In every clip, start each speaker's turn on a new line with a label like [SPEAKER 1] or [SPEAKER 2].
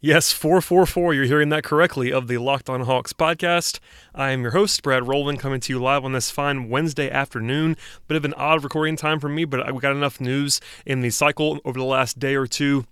[SPEAKER 1] Yes, 444, you're hearing that correctly, of the Locked On Hawks podcast. I am your host, Brad Rowland, coming to you live on this fine Wednesday afternoon. Bit of an odd recording time for me, but we got enough news in the cycle over the last day or two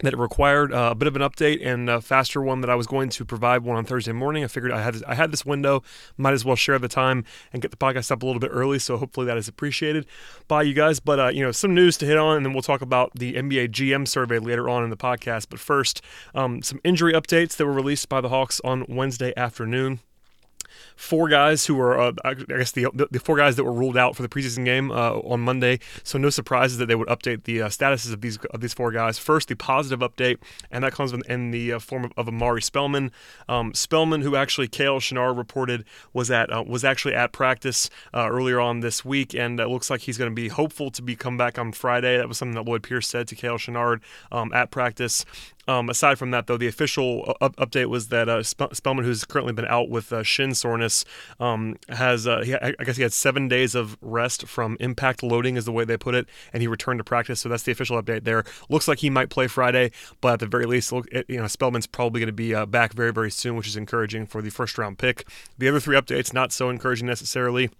[SPEAKER 1] that it required uh, a bit of an update and a faster one that I was going to provide one on Thursday morning. I figured I had I had this window, might as well share the time and get the podcast up a little bit early. So hopefully that is appreciated by you guys. But uh, you know, some news to hit on, and then we'll talk about the NBA GM survey later on in the podcast. But first, um, some injury updates that were released by the Hawks on Wednesday afternoon four guys who were, uh, I guess, the, the four guys that were ruled out for the preseason game uh, on Monday. So no surprises that they would update the uh, statuses of these of these four guys. First, the positive update, and that comes in the uh, form of, of Omari Spellman. Um, Spellman, who actually Kevin Chouinard reported was at uh, was actually at practice uh, earlier on this week, and it looks like he's going to be hopeful to be come back on Friday. That was something that Lloyd Pierce said to Kevin Chouinard um, at practice. Um, aside from that, though, the official up- update was that Spellman, who's currently been out with shin soreness, um, has uh, he, I guess he had seven days of rest from impact loading, is the way they put it, and he returned to practice. So that's the official update there. Looks like he might play Friday, but at the very least, look, you know, Spellman's probably going to be uh, back very, very soon, which is encouraging for the first round pick. The other three updates not so encouraging necessarily.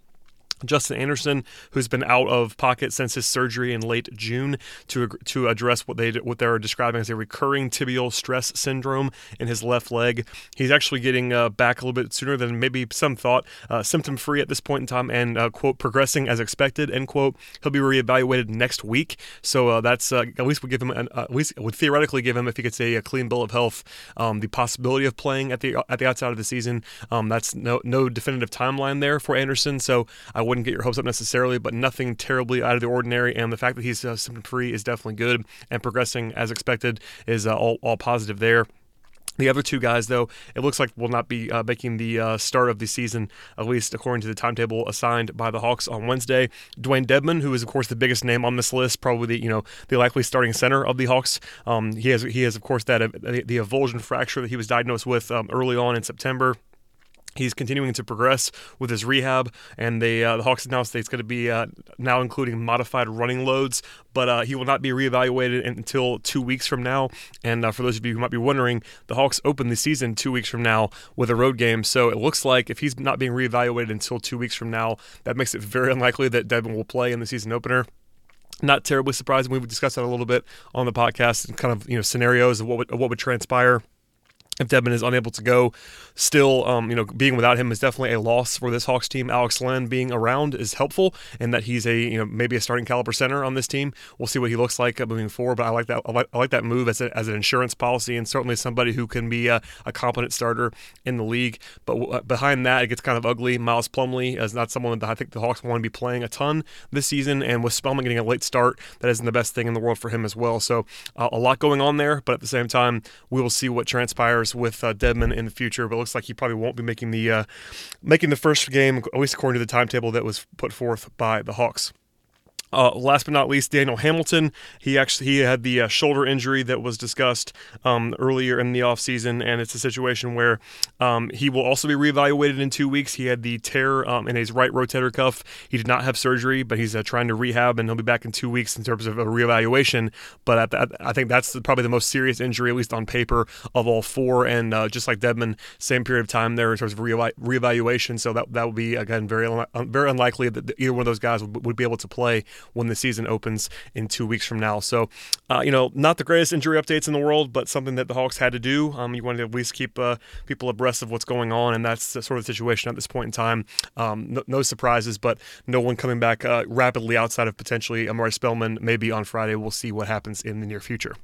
[SPEAKER 1] Justin Anderson, who's been out of pocket since his surgery in late June to to address what they what they're describing as a recurring tibial stress syndrome in his left leg. He's actually getting uh, back a little bit sooner than maybe some thought, uh, symptom free at this point in time, and uh, quote progressing as expected. End quote. He'll be reevaluated next week, so uh, that's uh, at least would give him an, uh, at least would theoretically give him if he could say a clean bill of health, um, the possibility of playing at the at the outside of the season. Um, that's no no definitive timeline there for Anderson, so I wouldn't get your hopes up necessarily, but nothing terribly out of the ordinary. And the fact that he's uh, symptom free is definitely good, and progressing as expected is uh, all, all positive there. The other two guys, though, it looks like will not be uh, making the uh, start of the season, at least according to the timetable assigned by the Hawks on Wednesday. Dewayne Dedmon, who is of course the biggest name on this list, probably the you know the likely starting center of the Hawks. Um, he has he has of course that uh, the avulsion fracture that he was diagnosed with um, early on in September. He's continuing to progress with his rehab, and they, uh, the Hawks announced that it's going to be uh, now including modified running loads, but uh, he will not be reevaluated until two weeks from now. And uh, for those of you who might be wondering, the Hawks open the season two weeks from now with a road game, so it looks like if he's not being reevaluated until two weeks from now, that makes it very unlikely that Dedmon will play in the season opener not terribly surprising. We've discussed that a little bit on the podcast and kind of you know scenarios of what would, of what would transpire if Dedmon is unable to go, still, um, you know, being without him is definitely a loss for this Hawks team. Alex Len being around is helpful, and that he's a, you know, maybe a starting caliber center on this team. We'll see what he looks like moving forward. But I like that. I like, I like that move as, a, as an insurance policy, and certainly somebody who can be a, a competent starter in the league. But uh, behind that, it gets kind of ugly. Miles Plumlee is not someone that I think the Hawks want to be playing a ton this season, and with Spellman getting a late start, that isn't the best thing in the world for him as well. So uh, a lot going on there, but at the same time, we will see what transpires with uh, Dedmon in the future. But it looks like he probably won't be making the uh, making the first game, at least according to the timetable that was put forth by the Hawks. Uh, last but not least, Daniel Hamilton. He actually he had the uh, shoulder injury that was discussed um, earlier in the offseason, and it's a situation where um, he will also be reevaluated in two weeks. He had the tear um, in his right rotator cuff. He did not have surgery, but he's uh, trying to rehab, and he'll be back in two weeks in terms of a reevaluation. But I think that's probably the most serious injury, at least on paper, of all four. And uh, just like Dedmon, same period of time there in terms of re- reevaluation. So that that would be again very very unlikely that either one of those guys would, would be able to play when the season opens in two weeks from now. So, uh, you know, not the greatest injury updates in the world, but something that the Hawks had to do. Um, you wanted to at least keep uh, people abreast of what's going on, and that's the sort of situation at this point in time. Um, no, no, surprises, but no one coming back uh, rapidly outside of potentially Omari Spellman maybe on Friday. We'll see what happens in the near future.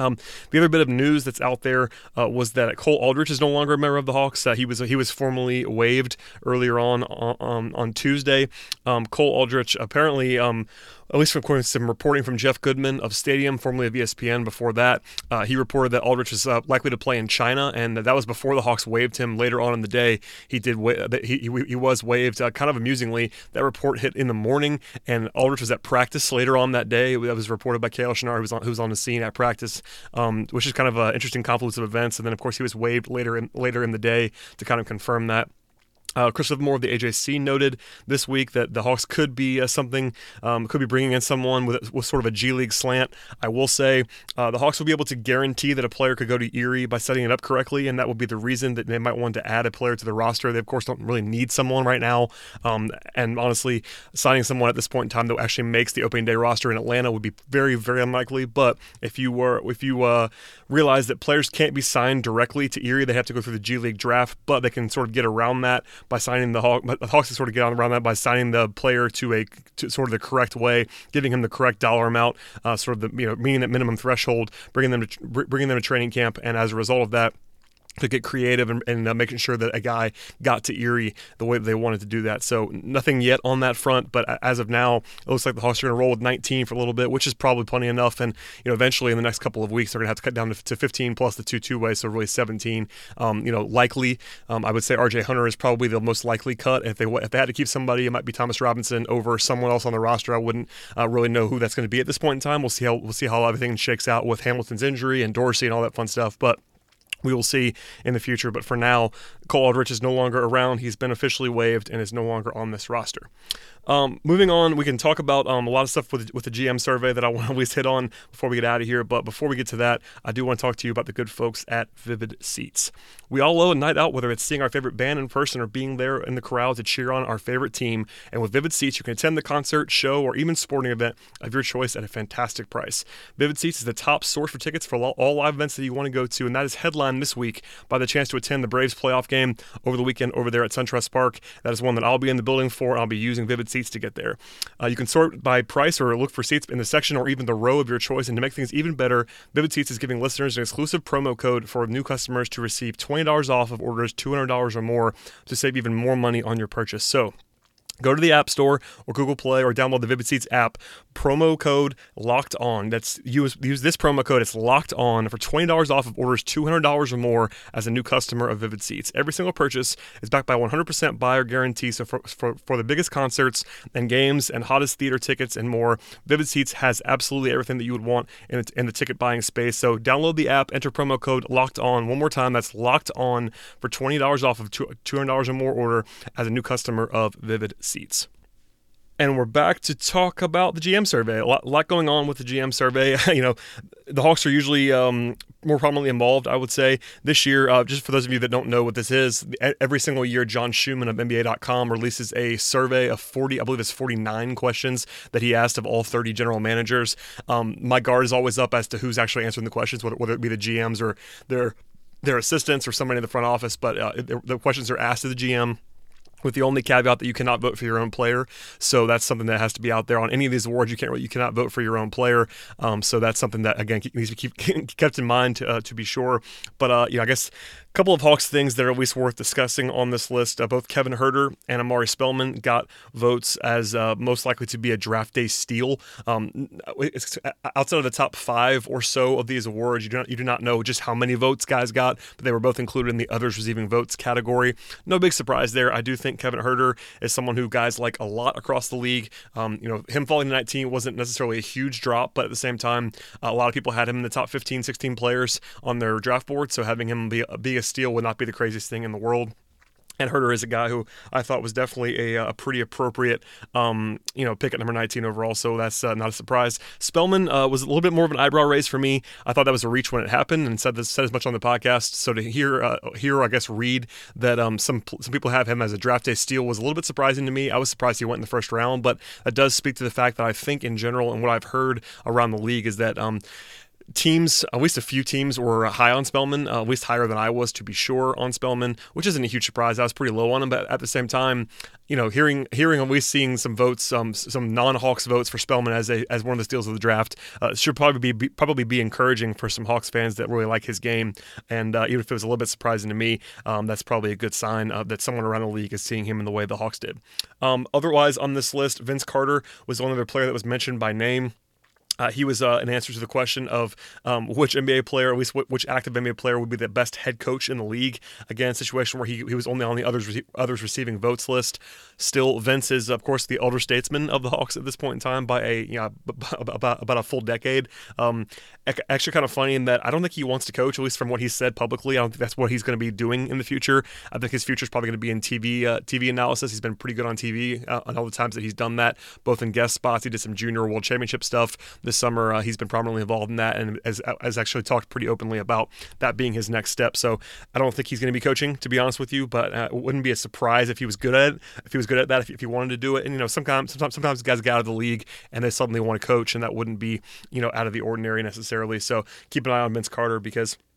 [SPEAKER 1] Um, the other bit of news that's out there uh, was that Cole Aldrich is no longer a member of the Hawks. Uh, he was he was formally waived earlier on on, on Tuesday. Um, Cole Aldrich apparently um, at least according to some reporting from Jeff Goodman of Stadium, formerly of ESPN. Before that, uh, he reported that Aldrich is uh, likely to play in China, and that was before the Hawks waived him. Later on in the day, he did wa- he, he, he was waived. Uh, kind of amusingly, that report hit in the morning, and Aldrich was at practice later on that day. That was reported by Kevin Chouinard, who was on, who was on the scene at practice, um, which is kind of an interesting confluence of events. And then, of course, he was waived later in later in the day to kind of confirm that. Uh, Chris Vivlamore of the AJC noted this week that the Hawks could be uh, something, um, could be bringing in someone with, with sort of a G League slant. I will say uh, the Hawks will be able to guarantee that a player could go to Erie by setting it up correctly, and that would be the reason that they might want to add a player to the roster. They, of course, don't really need someone right now. Um, and honestly, signing someone at this point in time that actually makes the opening day roster in Atlanta would be very, very unlikely. But if you were, if you uh, realize that players can't be signed directly to Erie, they have to go through the G League draft, but they can sort of get around that by signing the Hawks. The Hawks sort of get around that by signing the player to a to sort of the correct way, giving him the correct dollar amount, uh, sort of the you know meeting that minimum threshold, bringing them to bringing them to training camp, and as a result of that to get creative and, and uh, making sure that a guy got to Erie the way that they wanted to do that. So nothing yet on that front, but as of now, it looks like the Hawks are going to roll with 19 for a little bit, which is probably plenty enough. And you know, eventually in the next couple of weeks, they're going to have to cut down to, to 15 plus the two two way, so really 17. Um, you know, likely, um, I would say R.J. Hunter is probably the most likely cut. If they if they had to keep somebody, it might be Thomas Robinson over someone else on the roster. I wouldn't uh, really know who that's going to be at this point in time. We'll see how we'll see how everything shakes out with Hamilton's injury and Dorsey and all that fun stuff, but we will see in the future. But for now, Cole Aldrich is no longer around. He's been officially waived and is no longer on this roster. Um, moving on, we can talk about um, a lot of stuff with, with the GM survey that I want to at least hit on before we get out of here. But before we get to that, I do want to talk to you about the good folks at Vivid Seats. We all love a night out, whether it's seeing our favorite band in person or being there in the crowd to cheer on our favorite team. And with Vivid Seats, you can attend the concert, show, or even sporting event of your choice at a fantastic price. Vivid Seats is the top source for tickets for all live events that you want to go to, and that is headlined this week by the chance to attend the Braves playoff game over the weekend over there at SunTrust Park. That is one that I'll be in the building for. I'll be using Vivid Seats to get there. Uh, you can sort by price or look for seats in the section or even the row of your choice. And to make things even better, Vivid Seats is giving listeners an exclusive promo code for new customers to receive $20 off of orders $200 or more to save even more money on your purchase. So, Go to the App Store or Google Play or download the Vivid Seats app. Promo code locked on. That's use use this promo code. It's locked on for twenty dollars off of orders two hundred dollars or more as a new customer of Vivid Seats. Every single purchase is backed by one hundred percent buyer guarantee. So for, for for the biggest concerts and games and hottest theater tickets and more, Vivid Seats has absolutely everything that you would want in, in the ticket buying space. So download the app, enter promo code locked on. One more time, that's locked on for twenty dollars off of two hundred dollars or more order as a new customer of Vivid. Seats seats. And we're back to talk about the GM survey. A lot, lot going on with the GM survey. you know, the Hawks are usually um, more prominently involved, I would say. This year, uh, just for those of you that don't know what this is, every single year, John Schuhmann of NBA.com releases a survey of 40, I believe it's 49 questions that he asked of all 30 general managers. Um, my guard is always up as to who's actually answering the questions, whether, whether it be the GMs or their their assistants or somebody in the front office. But uh, the questions are asked to the GM with the only caveat that you cannot vote for your own player. So that's something that has to be out there on any of these awards. You can't you cannot vote for your own player. Um, so that's something that again needs to keep kept in mind to, uh, to be sure. But uh, you know, I guess a couple of Hawks things that are at least worth discussing on this list. Uh, both Kevin Huerter and Omari Spellman got votes as uh, most likely to be a draft day steal. Um, outside of the top five or so of these awards, you do, not, you do not know just how many votes guys got, but they were both included in the others receiving votes category. No big surprise there. I do think Kevin Huerter is someone who guys like a lot across the league. Um, you know, him falling to 19 wasn't necessarily a huge drop, but at the same time, a lot of people had him in the top 15, 16 players on their draft board. So having him be, be a steal would not be the craziest thing in the world. And Huerter is a guy who I thought was definitely a, a pretty appropriate, um, you know, pick at number 19 overall. So that's uh, not a surprise. Spellman uh, was a little bit more of an eyebrow raise for me. I thought that was a reach when it happened, and said this, said as much on the podcast. So to hear, uh, hear, I guess, read that um, some some people have him as a draft day steal was a little bit surprising to me. I was surprised he went in the first round, but that does speak to the fact that I think in general and what I've heard around the league is that. Um, teams, at least a few teams, were high on Spellman, uh, at least higher than I was to be sure on Spellman, which isn't a huge surprise. I was pretty low on him, but at the same time, you know, hearing hearing at least seeing some votes, um, some non-Hawks votes for Spellman as a as one of the steals of the draft uh, should probably be, be, probably be encouraging for some Hawks fans that really like his game. And uh, even if it was a little bit surprising to me, um, that's probably a good sign that someone around the league is seeing him in the way the Hawks did. Um, otherwise, on this list, Vince Carter was the only other player that was mentioned by name. Uh, he was uh, an answer to the question of um, which NBA player, at least which active NBA player, would be the best head coach in the league. Again, situation where he, he was only on the others others receiving votes list. Still, Vince is of course the elder statesman of the Hawks at this point in time by a you know about about a full decade. Um, actually, kind of funny in that I don't think he wants to coach, at least from what he said publicly. I don't think that's what he's going to be doing in the future. I think his future is probably going to be in TV uh, TV analysis. He's been pretty good on TV uh, on all the times that he's done that, both in guest spots. He did some junior world championship stuff summer. Uh, he's been prominently involved in that and has, has actually talked pretty openly about that being his next step. So I don't think he's going to be coaching, to be honest with you, but uh, it wouldn't be a surprise if he was good at it, if he was good at that, if, if he wanted to do it. And, you know, sometimes, sometimes, sometimes guys get out of the league and they suddenly want to coach, and that wouldn't be, you know, out of the ordinary necessarily. So keep an eye on Vince Carter because –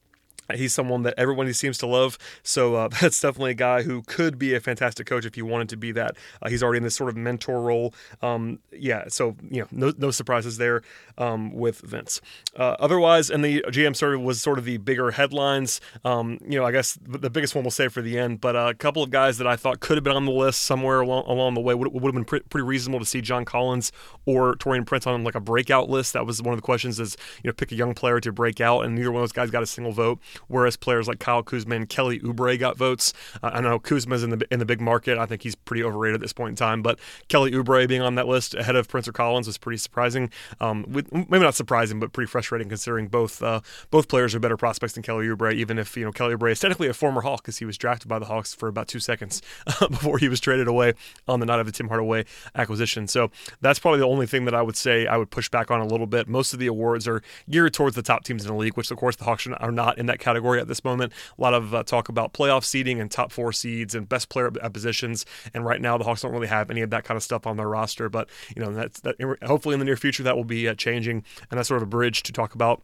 [SPEAKER 1] He's someone that everyone seems to love. So uh, that's definitely a guy who could be a fantastic coach if he wanted to be that. Uh, he's already in this sort of mentor role. Um, yeah, so you know, no, no surprises there um, with Vince. Uh, otherwise, and the GM survey was sort of the bigger headlines. Um, you know, I guess the biggest one we'll say for the end, but a couple of guys that I thought could have been on the list somewhere along, along the way would, would have been pre- pretty reasonable to see John Collins or Taurean Prince on like a breakout list. That was one of the questions: is you know, pick a young player to break out, and neither one of those guys got a single vote whereas players like Kyle Kuzma and Kelly Oubre got votes. Uh, I know Kuzma's in the in the big market. I think he's pretty overrated at this point in time, but Kelly Oubre being on that list ahead of Prince or Collins was pretty surprising. Um, with, maybe not surprising, but pretty frustrating considering both uh, both players are better prospects than Kelly Oubre. Even if you know Kelly Oubre is technically a former Hawk because he was drafted by the Hawks for about two seconds before he was traded away on the night of the Tim Hardaway acquisition. So that's probably the only thing that I would say I would push back on a little bit. Most of the awards are geared towards the top teams in the league, which of course the Hawks are not in that category at this moment. A lot of uh, talk about playoff seeding and top four seeds and best player positions. And right now, the Hawks don't really have any of that kind of stuff on their roster. But you know, that's that. Hopefully, in the near future, that will be uh, changing, and that's sort of a bridge to talk about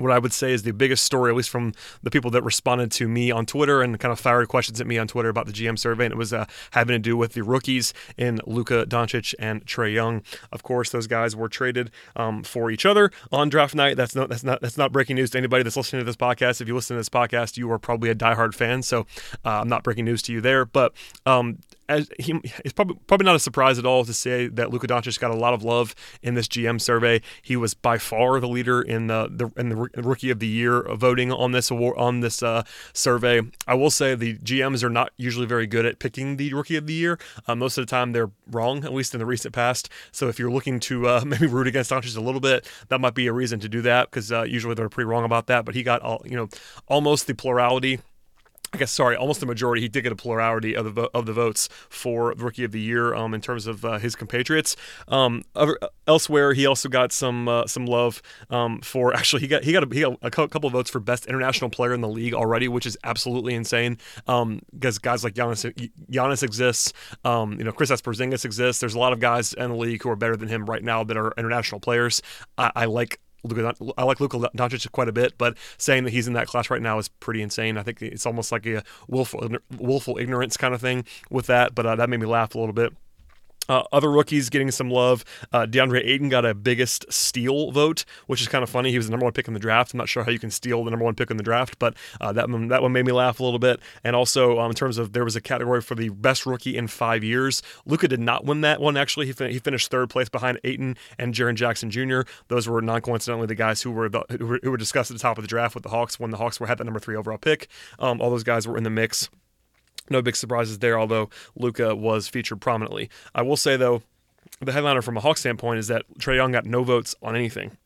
[SPEAKER 1] what I would say is the biggest story, at least from the people that responded to me on Twitter and kind of fired questions at me on Twitter about the GM survey, and it was uh, having to do with the rookies in Luka Doncic and Trae Young. Of course, those guys were traded um, for each other on draft night. That's not that's not that's not breaking news to anybody that's listening to this podcast. If you listen to this podcast, you are probably a diehard fan, so uh, I'm not breaking news to you there. But um, as he, it's probably probably not a surprise at all to say that Luka Doncic got a lot of love in this GM survey. He was by far the leader in the, the in the rookie of the year voting on this award on this uh, survey. I will say the GMs are not usually very good at picking the rookie of the year. Uh, most of the time they're wrong, at least in the recent past. So if you're looking to uh, maybe root against Doncic a little bit, that might be a reason to do that because uh, usually they're pretty wrong about that. But he got all you know almost the plurality I guess sorry, almost the majority. He did get a plurality of the of the votes for Rookie of the Year um, in terms of uh, his compatriots. Um, other, elsewhere, he also got some uh, some love um, for actually he got he got a, he got a couple of votes for best international player in the league already, which is absolutely insane. because um, guys like Giannis Giannis exists, um, you know Chris Porzingis exists. There's a lot of guys in the league who are better than him right now that are international players. I, I like Luka, I like Luka Doncic quite a bit, but saying that he's in that class right now is pretty insane. I think it's almost like a willful, willful ignorance kind of thing with that, but uh, that made me laugh a little bit. Uh, other rookies getting some love. Uh, DeAndre Ayton got a biggest steal vote, which is kind of funny. He was the number one pick in the draft. I'm not sure how you can steal the number one pick in the draft, but uh, that one, that one made me laugh a little bit. And also, um, in terms of there was a category for the best rookie in five years. Luka did not win that one. Actually, he, fin- he finished third place behind Ayton and Jaren Jackson Jr. Those were non coincidentally the guys who were the, who were, who were discussed at the top of the draft with the Hawks when the Hawks were had that number three overall pick. Um, all those guys were in the mix. No big surprises there, although Luka was featured prominently. I will say though the headliner from a Hawk standpoint is that Trae Young got no votes on anything.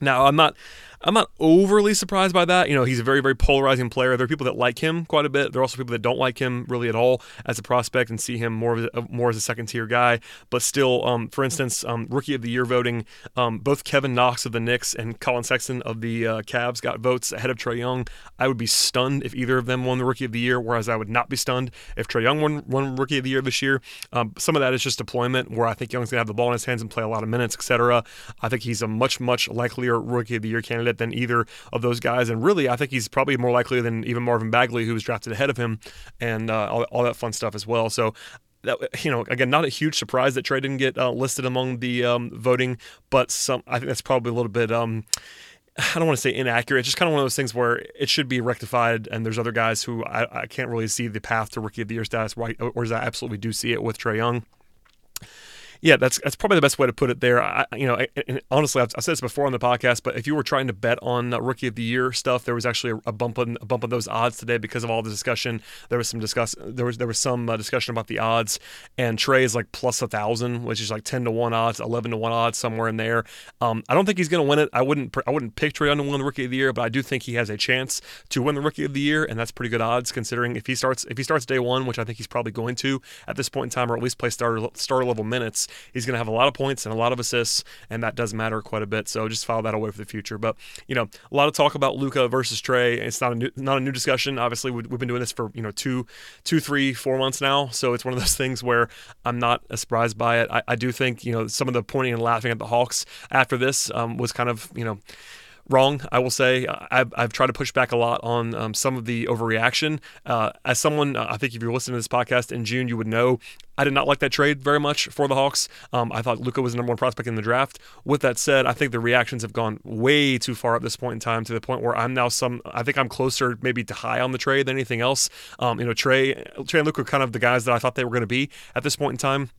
[SPEAKER 1] Now, I'm not I'm not overly surprised by that. You know, he's a very, very polarizing player. There are people that like him quite a bit. There are also people that don't like him really at all as a prospect and see him more as a, more as a second tier guy. But still, um, for instance, um, rookie of the year voting, um, both Kevin Knox of the Knicks and Collin Sexton of the uh, Cavs got votes ahead of Trae Young. I would be stunned if either of them won the rookie of the year, whereas I would not be stunned if Trae Young won, won rookie of the year this year. Um, some of that is just deployment, where I think Young's gonna have the ball in his hands and play a lot of minutes, etc. I think he's a much, much likelier clear Rookie of the Year candidate than either of those guys. And really, I think he's probably more likely than even Marvin Bagley, who was drafted ahead of him, and uh, all, all that fun stuff as well. So that you know again not a huge surprise that Trae didn't get uh, listed among the um, voting, but some I think that's probably a little bit. Um, I don't want to say inaccurate. It's just kind of one of those things where it should be rectified, and there's other guys who I, I can't really see the path to rookie of the year status, right? or I absolutely do see it with Trae Young yeah, that's that's probably the best way to put it there. I, you know, honestly, I've, I've, said this before on the podcast, but if you were trying to bet on uh, rookie of the year stuff, there was actually a, a, bump on a bump on those odds today because of all the discussion. There was some discuss there was there was some uh, discussion about the odds, and Trae is like plus a thousand, which is like ten to one odds, eleven to one odds, somewhere in there. Um, I don't think he's going to win it. I wouldn't I wouldn't pick Trae Young to win the rookie of the year, but I do think he has a chance to win the rookie of the year, and that's pretty good odds considering if he starts if he starts day one, which I think he's probably going to at this point in time, or at least play starter starter level minutes, he's going to have a lot of points and a lot of assists, and that does matter quite a bit. So just file that away for the future. But you know, a lot of talk about Luka versus Trae. It's not a new, not a new discussion. Obviously, we've been doing this for you know two, two, three, four months now. So it's one of those things where I'm not surprised by it. I, I do think you know some of the pointing and laughing at the Hawks after this um, was kind of you know wrong, I will say. I've, I've tried to push back a lot on um, some of the overreaction. Uh, as someone, uh, I think if you're listening to this podcast in June, you would know I did not like that trade very much for the Hawks. Um, I thought Luka was the number one prospect in the draft. With that said, I think the reactions have gone way too far at this point in time to the point where I'm now some. I think I'm closer maybe to high on the trade than anything else. Um, you know, Trae, Trae and Luka are kind of the guys that I thought they were going to be at this point in time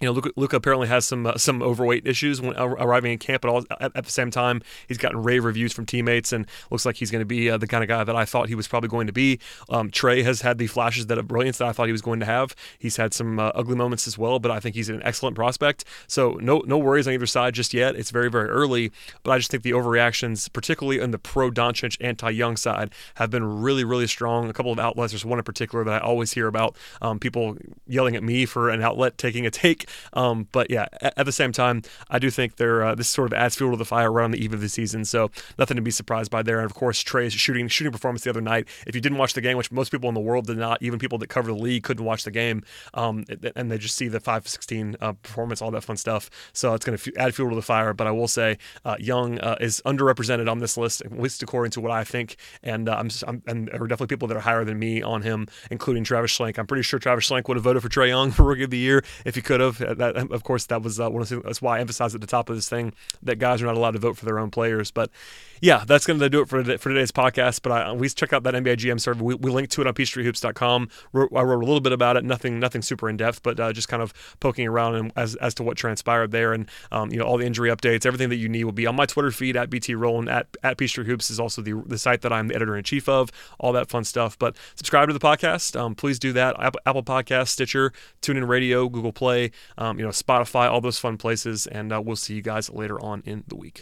[SPEAKER 1] you know, Luka, Luka, apparently has some uh, some overweight issues when arriving in camp, but all, at, at, the same time, he's gotten rave reviews from teammates and looks like he's going to be uh, the kind of guy that I thought he was probably going to be. Um, Trae has had the flashes that of brilliance that I thought he was going to have. He's had some uh, ugly moments as well, but I think he's an excellent prospect. So no no worries on either side just yet. It's very very early, but I just think the overreactions, particularly on the pro Doncic anti Young side, have been really really strong. A couple of outlets, there's one in particular that I always hear about. Um, people yelling at me for an outlet taking a take um, but yeah, at, at, the same time, I do think they're uh, this sort of adds fuel to the fire around the eve of the season. So nothing to be surprised by there. And of course, Trae's shooting shooting performance the other night. If you didn't watch the game, which most people in the world did not, even people that cover the league couldn't watch the game, um, and they just see the 5-16 uh, performance, all that fun stuff. So it's going to add fuel to the fire. But I will say, uh, Young uh, is underrepresented on this list, at least according to what I think. And uh, I'm, I'm, and there are definitely people that are higher than me on him, including Travis Schlenk. I'm pretty sure Travis Schlenk would have voted for Trae Young for Rookie of the Year if he could have. That, of course, that was uh, one of the, that's why I emphasized at the top of this thing that guys are not allowed to vote for their own players. But yeah, that's going to do it for, for today's podcast. But I, we check out that NBA GM survey. We, we link to it on PeachtreeHoops.com. I wrote a little bit about it, nothing nothing super in depth, but uh, just kind of poking around and as, as to what transpired there. And um, you know all the injury updates, everything that you need will be on my Twitter feed at BT Rowland at at Peachtree Hoops is also the the site that I'm the editor in chief of. All that fun stuff. But subscribe to the podcast. Um, please do that. Apple, Apple Podcast, Stitcher, TuneIn Radio, Google Play, um, you know Spotify, all those fun places. And uh, we'll see you guys later on in the week.